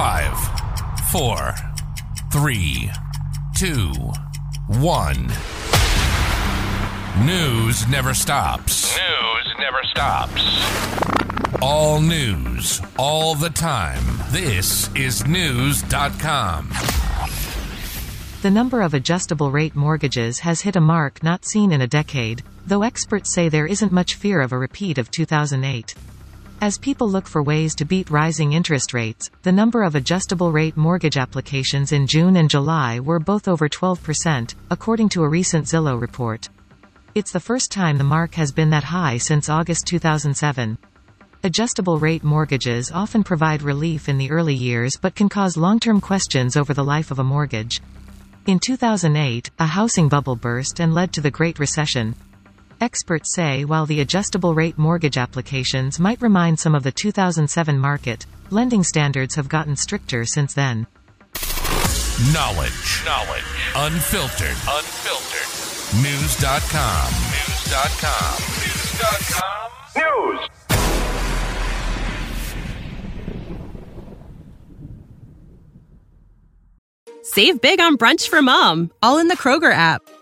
Five, four, three, two, one. News never stops. News never stops. All news, all the time. This is Knewz.com. The number of adjustable rate mortgages has hit a mark not seen in a decade, though experts say there isn't much fear of a repeat of 2008. As people look for ways to beat rising interest rates, the number of adjustable rate mortgage applications in June and July were both over 12%, according to a recent Zillow report. It's the first time the mark has been that high since August 2007. Adjustable rate mortgages often provide relief in the early years but can cause long-term questions over the life of a mortgage. In 2008, a housing bubble burst and led to the Great Recession. Experts say while the adjustable rate mortgage applications might remind some of the 2007 market, lending standards have gotten stricter since then. Knowledge. Knowledge. Unfiltered. Unfiltered. Knewz.com. Knewz.com. Knewz.com. News. Save big on brunch for mom, all in the Kroger app.